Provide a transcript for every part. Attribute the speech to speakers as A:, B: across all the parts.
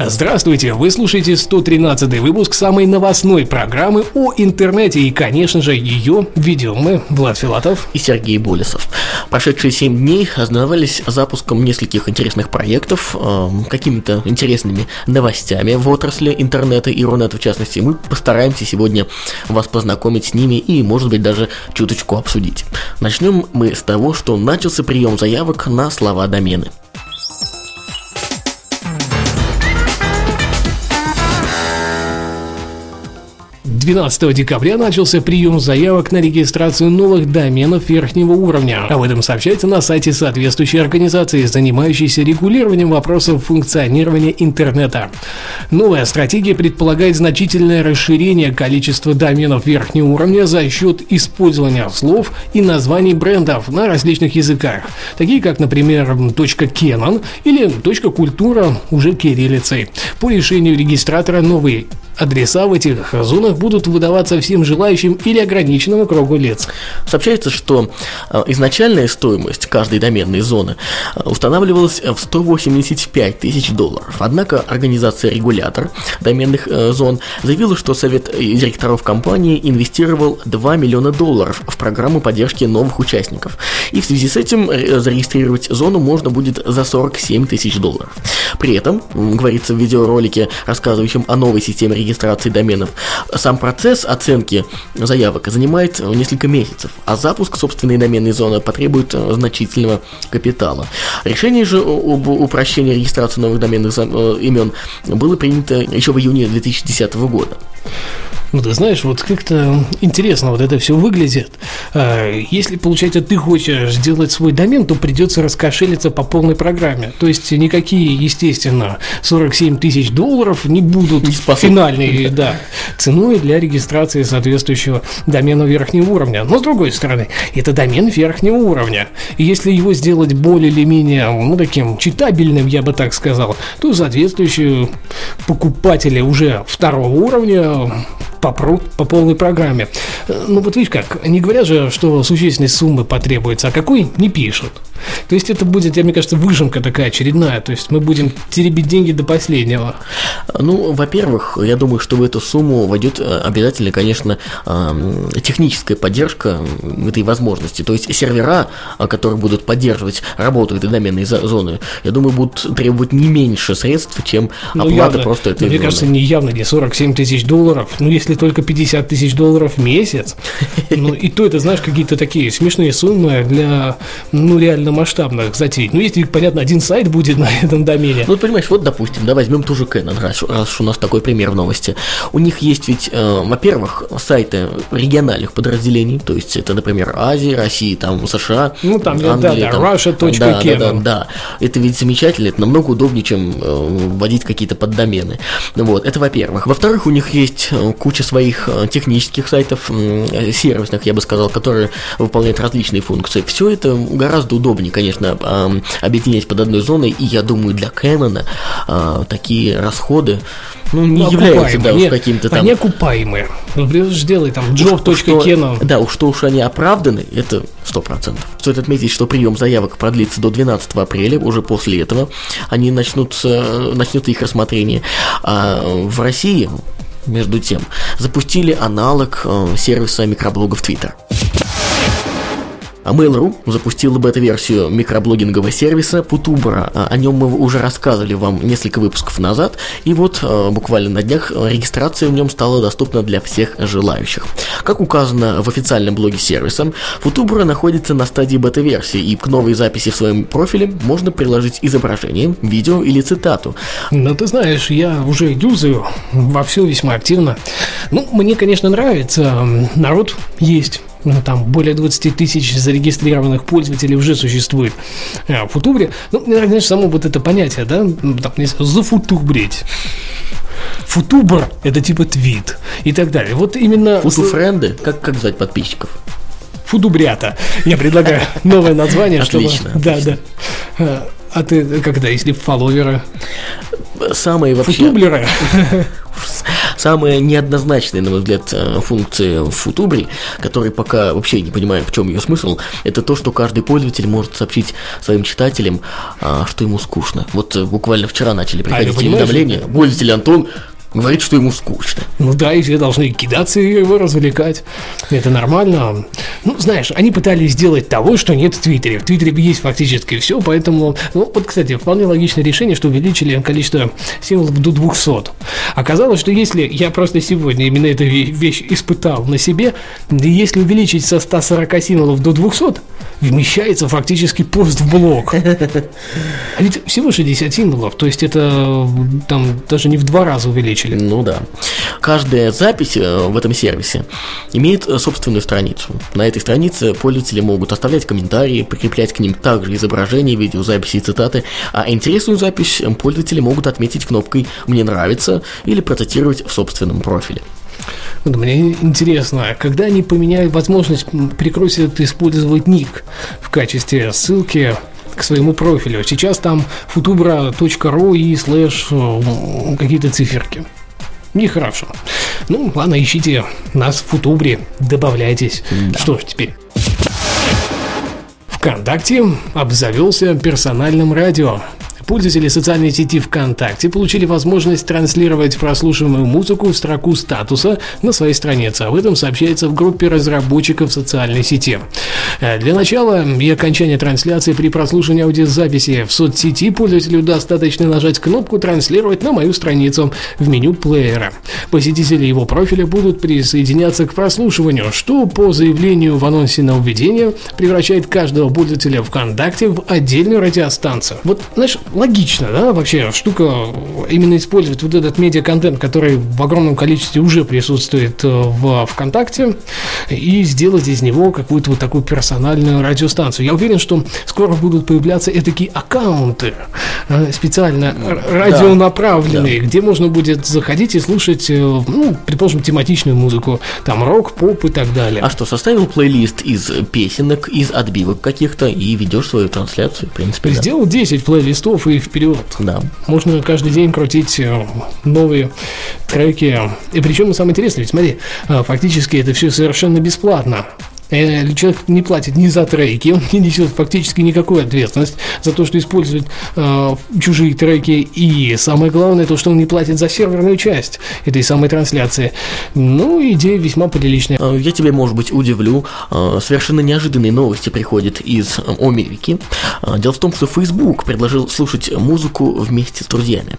A: Здравствуйте! Вы слушаете 113 выпуск самой новостной программы о интернете и, конечно же, ее ведем мы, Влад Филатов
B: и Сергей Болесов. Прошедшие 7 дней ознаменовались запуском нескольких интересных проектов, э, какими-то интересными новостями в отрасли интернета и Рунета в частности. Мы постараемся сегодня вас познакомить с ними и, может быть, даже чуточку обсудить. Начнем мы с того, что начался прием заявок на слова-домены.
A: 12 декабря начался прием заявок на регистрацию новых доменов верхнего уровня. Об этом сообщается на сайте соответствующей организации, занимающейся регулированием вопросов функционирования интернета. Новая стратегия предполагает значительное расширение количества доменов верхнего уровня за счет использования слов и названий брендов на различных языках, такие как, например, .canon или .культура уже кириллицей. По решению регистратора новый Адреса в этих зонах будут выдаваться всем желающим или ограниченному кругу лиц.
B: Сообщается, что э, изначальная стоимость каждой доменной зоны э, устанавливалась в 185 тысяч долларов. Однако организация-регулятор доменных э, зон заявила, что совет директоров компании инвестировал 2 миллиона долларов в программу поддержки новых участников. И в связи с этим зарегистрировать зону можно будет за 47 тысяч долларов. При этом, говорится в видеоролике, рассказывающем о новой системе регистрации, регистрации доменов. Сам процесс оценки заявок занимает несколько месяцев, а запуск собственной доменной зоны потребует э, значительного капитала. Решение же об упрощении регистрации новых доменных э, имен было принято еще в июне 2010 года.
A: Ну, ты знаешь, вот как-то интересно вот это все выглядит. А, если, получается, ты хочешь сделать свой домен, то придется раскошелиться по полной программе. То есть никакие, естественно, 47 тысяч долларов не будут не финальной да, ценой для регистрации соответствующего домена верхнего уровня. Но, с другой стороны, это домен верхнего уровня. И если его сделать более или менее, ну, таким читабельным, я бы так сказал, то соответствующие покупатели уже второго уровня попрут по полной программе. Э, ну вот видишь как, не говорят же, что существенной суммы потребуется, а какой не пишут. То есть это будет, я мне кажется, выжимка такая очередная. То есть мы будем теребить деньги до последнего.
B: Ну, во-первых, я думаю, что в эту сумму войдет э, обязательно, конечно, техническая поддержка этой возможности. То есть сервера, э, которые будут поддерживать работу этой доменной зоны, я думаю, будут требовать не меньше средств, чем ну, оплата явно, просто этой
A: Мне
B: зоны.
A: кажется, не явно не 47 тысяч долларов. Ну, если только 50 тысяч долларов в месяц, ну, и то это, знаешь, какие-то такие смешные суммы для, ну, реально масштабных затей. Ну, если, понятно, один сайт будет на этом домене.
B: Ну, понимаешь, вот, допустим, да, возьмем ту же Canon, раз, раз у нас такой пример в новости. У них есть ведь, э, во-первых, сайты региональных подразделений, то есть это, например, Азия, Россия, там, США,
A: Ну, там, Англия, да, да, Russia.canon. Да, да, да,
B: да, это ведь замечательно, это намного удобнее, чем э, вводить какие-то поддомены. Вот, это во-первых. Во-вторых, у них есть э, куча своих э, технических сайтов, э, сервисных, я бы сказал, которые выполняют различные функции. Все это гораздо удобнее удобнее, конечно, объединять под одной зоной, и я думаю, для Canon а, такие расходы ну, не ну, являются, да, уж каким-то там...
A: Они окупаемые. Ну, сделай там job.canon.
B: Да, уж что уж они оправданы, это сто процентов. Стоит отметить, что прием заявок продлится до 12 апреля, уже после этого они начнут, начнут их рассмотрение. А в России между тем, запустили аналог э, сервиса микроблогов Twitter. А Mail.ru запустила бета-версию микроблогингового сервиса Putubra. О нем мы уже рассказывали вам несколько выпусков назад, и вот э, буквально на днях регистрация в нем стала доступна для всех желающих. Как указано в официальном блоге сервиса, Putubra находится на стадии бета-версии, и к новой записи в своем профиле можно приложить изображение, видео или цитату.
A: Ну, ты знаешь, я уже юзаю вовсю весьма активно. Ну, мне, конечно, нравится. Народ есть ну, там более 20 тысяч зарегистрированных пользователей уже существует а, в Футубре. Ну, нравится само вот это понятие, да, там, зафутубрить. Футубр – это типа твит и так далее. Вот именно...
B: Футуфренды? Как, как звать подписчиков?
A: Фудубрята. Я предлагаю новое название, чтобы...
B: Отлично,
A: Да, да. А ты когда, если фолловеры?
B: Самые вообще...
A: Футублеры?
B: Самые неоднозначные, на мой взгляд, э, функции в футубре, которые пока вообще не понимаем, в чем ее смысл, это то, что каждый пользователь может сообщить своим читателям, а, что ему скучно. Вот э, буквально вчера начали приходить
A: А,
B: уведомления. Пользователь Антон говорит, что ему скучно.
A: Ну да, и все должны кидаться и его развлекать. Это нормально. Ну, знаешь, они пытались сделать того, что нет в Твиттере. В Твиттере есть фактически все, поэтому... Ну, вот, кстати, вполне логичное решение, что увеличили количество символов до 200. Оказалось, что если... Я просто сегодня именно эту вещь испытал на себе. Если увеличить со 140 символов до 200, вмещается фактически пост в блок. А ведь всего 60 символов, то есть это там даже не в два раза увеличили.
B: Ну да. Каждая запись э, в этом сервисе имеет э, собственную страницу. На этой странице пользователи могут оставлять комментарии, прикреплять к ним также изображения, видеозаписи и цитаты, а интересную запись пользователи могут отметить кнопкой «Мне нравится» или процитировать в собственном профиле.
A: Вот мне интересно, когда они поменяют возможность, прикрутят использовать ник в качестве ссылки к своему профилю. Сейчас там futubra.ru и слэш э, какие-то циферки. Нехорошо. Ну, ладно, ищите нас в Футубре, добавляйтесь. Да. Что ж теперь? ВКонтакте обзавелся персональным радио. Пользователи социальной сети ВКонтакте получили возможность транслировать прослушиваемую музыку в строку статуса на своей странице. Об этом сообщается в группе разработчиков социальной сети. Э, для начала и окончания трансляции при прослушивании аудиозаписи в соцсети пользователю достаточно нажать кнопку «Транслировать на мою страницу» в меню плеера. Посетители его профиля будут присоединяться к прослушиванию, что по заявлению в анонсе на введение превращает каждого пользователя ВКонтакте в отдельную радиостанцию. Вот, знаешь, логично, да, вообще штука именно использовать вот этот медиа-контент, который в огромном количестве уже присутствует э, в ВКонтакте, и сделать из него какую-то вот такую персональную радиостанцию. Я уверен, что скоро будут появляться такие аккаунты э, специально радионаправленные, да, где можно будет заходить и слушать, э, ну, предположим, тематичную музыку, там рок, поп и так далее.
B: А что, составил плейлист из песенок, из отбивок каких-то и ведешь свою трансляцию, в принципе.
A: Сделал да. 10 плейлистов и вперед.
B: Да.
A: Можно каждый день крутить э, новые треки. И причем самое интересное, ведь смотри, э, фактически это все совершенно бесплатно. Э, человек не платит ни за треки, он не несет фактически никакую ответственность за то, что использует э, чужие треки. И самое главное, то, что он не платит за серверную часть этой самой трансляции. Ну, идея весьма приличная.
B: Э, я тебе, может быть, удивлю. Э, совершенно неожиданные новости приходят из Америки. Дело в том, что Facebook предложил слушать музыку вместе с друзьями.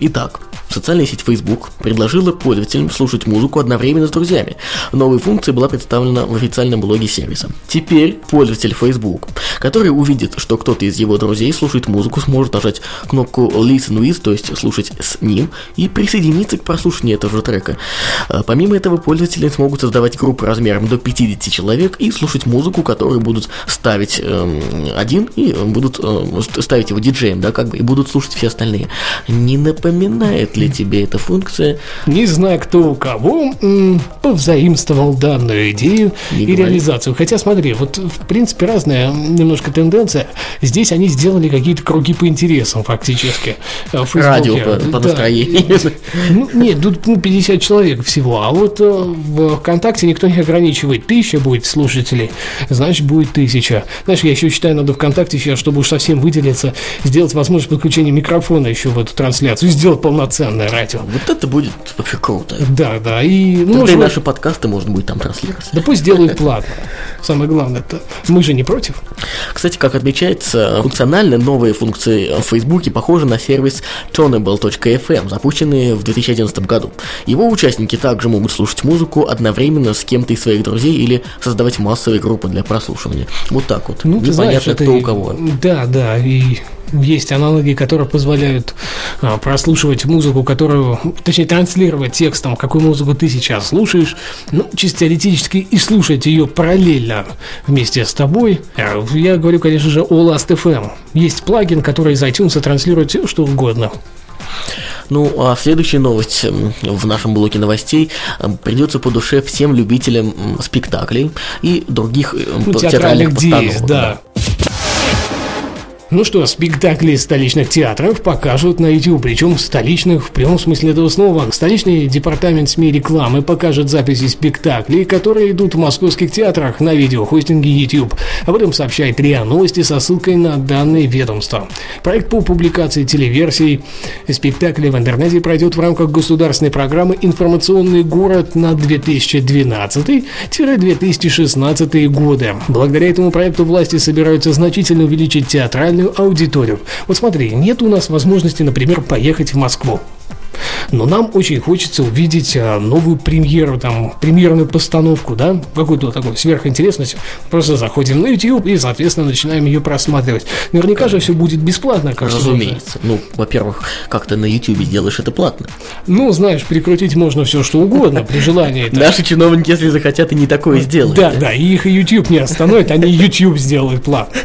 B: Итак, Социальная сеть Facebook предложила пользователям слушать музыку одновременно с друзьями. Новая функция была представлена в официальном блоге сервиса. Теперь пользователь Facebook, который увидит, что кто-то из его друзей слушает музыку, сможет нажать кнопку Listen with, то есть слушать с ним, и присоединиться к прослушиванию этого же трека. А, помимо этого, пользователи смогут создавать группы размером до 50 человек и слушать музыку, которую будут ставить э, один и будут э, ставить его диджеем, да, как бы, и будут слушать все остальные. Не напоминает ли ли тебе эта функция.
A: Не знаю, кто у кого повзаимствовал данную идею Не и говори. реализацию. Хотя, смотри, вот в принципе разная немножко тенденция. Здесь они сделали какие-то круги по интересам фактически.
B: Э, Радио по, по да. настроению.
A: Ну, нет, тут ну, 50 человек всего. А вот э, в ВКонтакте никто не ограничивает. Тысяча будет слушателей, значит будет тысяча. Знаешь, я еще считаю, надо ВКонтакте сейчас, чтобы уж совсем выделиться, сделать возможность подключения микрофона еще в эту трансляцию, сделать полноценно полноценное радио.
B: Вот это будет вообще круто.
A: Да, да. И,
B: ну, Тогда и наши подкасты можно будет там транслировать.
A: Да пусть делают платно. Самое главное, это мы же не против.
B: Кстати, как отмечается, функционально новые функции в Фейсбуке похожи на сервис Tonable.fm, запущенный в 2011 году. Его участники также могут слушать музыку одновременно с кем-то из своих друзей или создавать массовые группы для прослушивания. Вот так вот.
A: Ну, Непонятно, знаешь, это... кто у кого. Да, да, и есть аналоги, которые позволяют а, прослушивать музыку, которую, точнее, транслировать текстом, какую музыку ты сейчас слушаешь, ну, чисто теоретически и слушать ее параллельно вместе с тобой. А, я говорю, конечно же, о Last.fm. Есть плагин, который из iTunes транслирует все, что угодно.
B: Ну, а следующая новость в нашем блоке новостей придется по душе всем любителям спектаклей и других
A: ну, театральных, театральных постановок. Да. Ну что, спектакли столичных театров покажут на YouTube, причем столичных в прямом смысле этого слова. Столичный департамент СМИ рекламы покажет записи спектаклей, которые идут в московских театрах на видеохостинге YouTube. Об этом сообщает РИА Новости со ссылкой на данные ведомства. Проект по публикации телеверсий спектакля в интернете пройдет в рамках государственной программы «Информационный город» на 2012-2016 годы. Благодаря этому проекту власти собираются значительно увеличить театральную целевую аудиторию. Вот смотри, нет у нас возможности, например, поехать в Москву. Но нам очень хочется увидеть а, новую премьеру, там, премьерную постановку, да, какую-то такую сверхинтересность. Просто заходим на YouTube и, соответственно, начинаем ее просматривать. Наверняка же все будет бесплатно,
B: как Разумеется. Ну, во-первых, как ты на YouTube сделаешь это платно?
A: Ну, знаешь, прикрутить можно все, что угодно при желании.
B: Наши чиновники, если захотят, и не такое сделают.
A: Да, да, и их и YouTube не остановит, они YouTube сделают платно.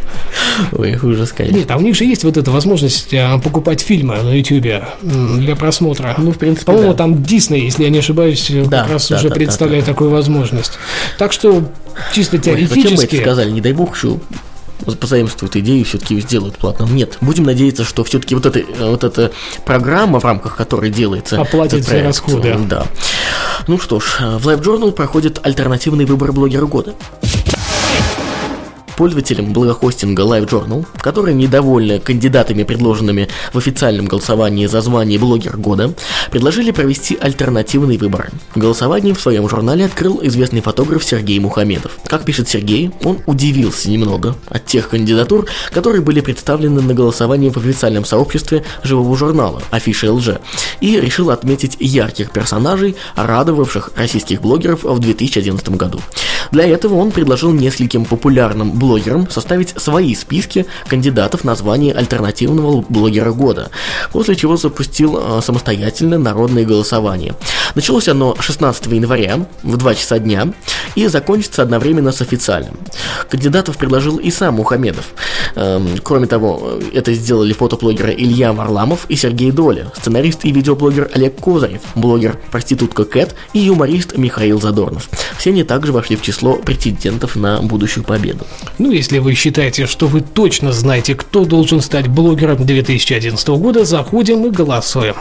B: Ой, ужас, конечно.
A: Нет, а у них же есть вот эта возможность а, покупать фильмы на YouTube для просмотра.
B: Ну, в принципе,
A: По-моему, да. там Дисней, если я не ошибаюсь, да, как раз да, уже да, представляет да, да. такую возможность. Так что, чисто теоретически... Ой, зачем
B: мы это сказали? Не дай бог, что позаимствуют идею и все-таки сделают платным. Нет, будем надеяться, что все-таки вот, эта, вот эта программа, в рамках которой делается...
A: Оплатит все расходы.
B: Да. Ну что ж, в Live Journal проходит альтернативный выбор блогера года пользователям благохостинга LiveJournal, которые недовольны кандидатами, предложенными в официальном голосовании за звание блогер года, предложили провести альтернативный выбор. Голосование в своем журнале открыл известный фотограф Сергей Мухамедов. Как пишет Сергей, он удивился немного от тех кандидатур, которые были представлены на голосовании в официальном сообществе живого журнала Афиша ЛЖ, и решил отметить ярких персонажей, радовавших российских блогеров в 2011 году. Для этого он предложил нескольким популярным блогерам составить свои списки кандидатов на звание альтернативного блогера года, после чего запустил э, самостоятельно народное голосование. Началось оно 16 января в 2 часа дня и закончится одновременно с официальным. Кандидатов предложил и сам Мухамедов. Эм, кроме того, это сделали фотоблогеры Илья Варламов и Сергей Доля, сценарист и видеоблогер Олег Козырев, блогер проститутка Кэт и юморист Михаил Задорнов. Все они также вошли в число претендентов на будущую победу.
A: Ну, если вы считаете, что вы точно знаете, кто должен стать блогером 2011 года, заходим и голосуем.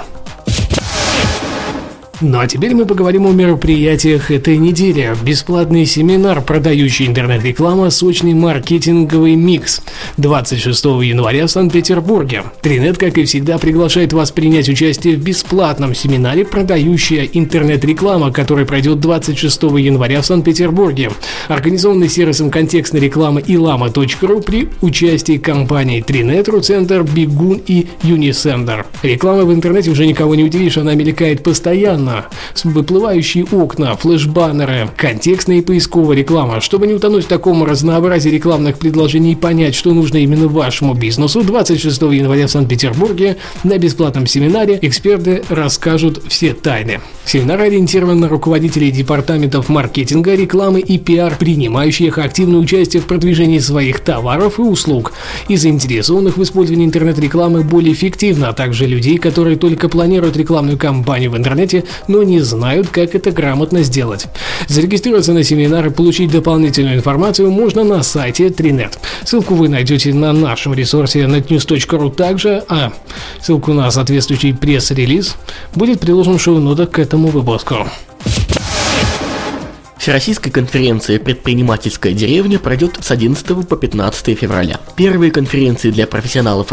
A: Ну а теперь мы поговорим о мероприятиях этой недели. Бесплатный семинар, продающий интернет-реклама «Сочный маркетинговый микс» 26 января в Санкт-Петербурге. Тринет, как и всегда, приглашает вас принять участие в бесплатном семинаре «Продающая интернет-реклама», который пройдет 26 января в Санкт-Петербурге. Организованный сервисом контекстной рекламы ilama.ru при участии компаний Тринет, Руцентр, Бигун и Юнисендер. Реклама в интернете уже никого не удивишь, она мелькает постоянно окна, выплывающие окна, флеш-баннеры, контекстная и поисковая реклама. Чтобы не утонуть в таком разнообразии рекламных предложений и понять, что нужно именно вашему бизнесу, 26 января в Санкт-Петербурге на бесплатном семинаре эксперты расскажут все тайны. Семинар ориентирован на руководителей департаментов маркетинга, рекламы и пиар, принимающих активное участие в продвижении своих товаров и услуг, и заинтересованных в использовании интернет-рекламы более эффективно, а также людей, которые только планируют рекламную кампанию в интернете, но не знают, как это грамотно сделать. Зарегистрироваться на семинар и получить дополнительную информацию можно на сайте Trinet. Ссылку вы найдете на нашем ресурсе netnews.ru также, а ссылку на соответствующий пресс-релиз будет приложен в шоу-нотах к этому выпуску.
B: Всероссийская конференция «Предпринимательская деревня» пройдет с 11 по 15 февраля. Первые конференции для профессионалов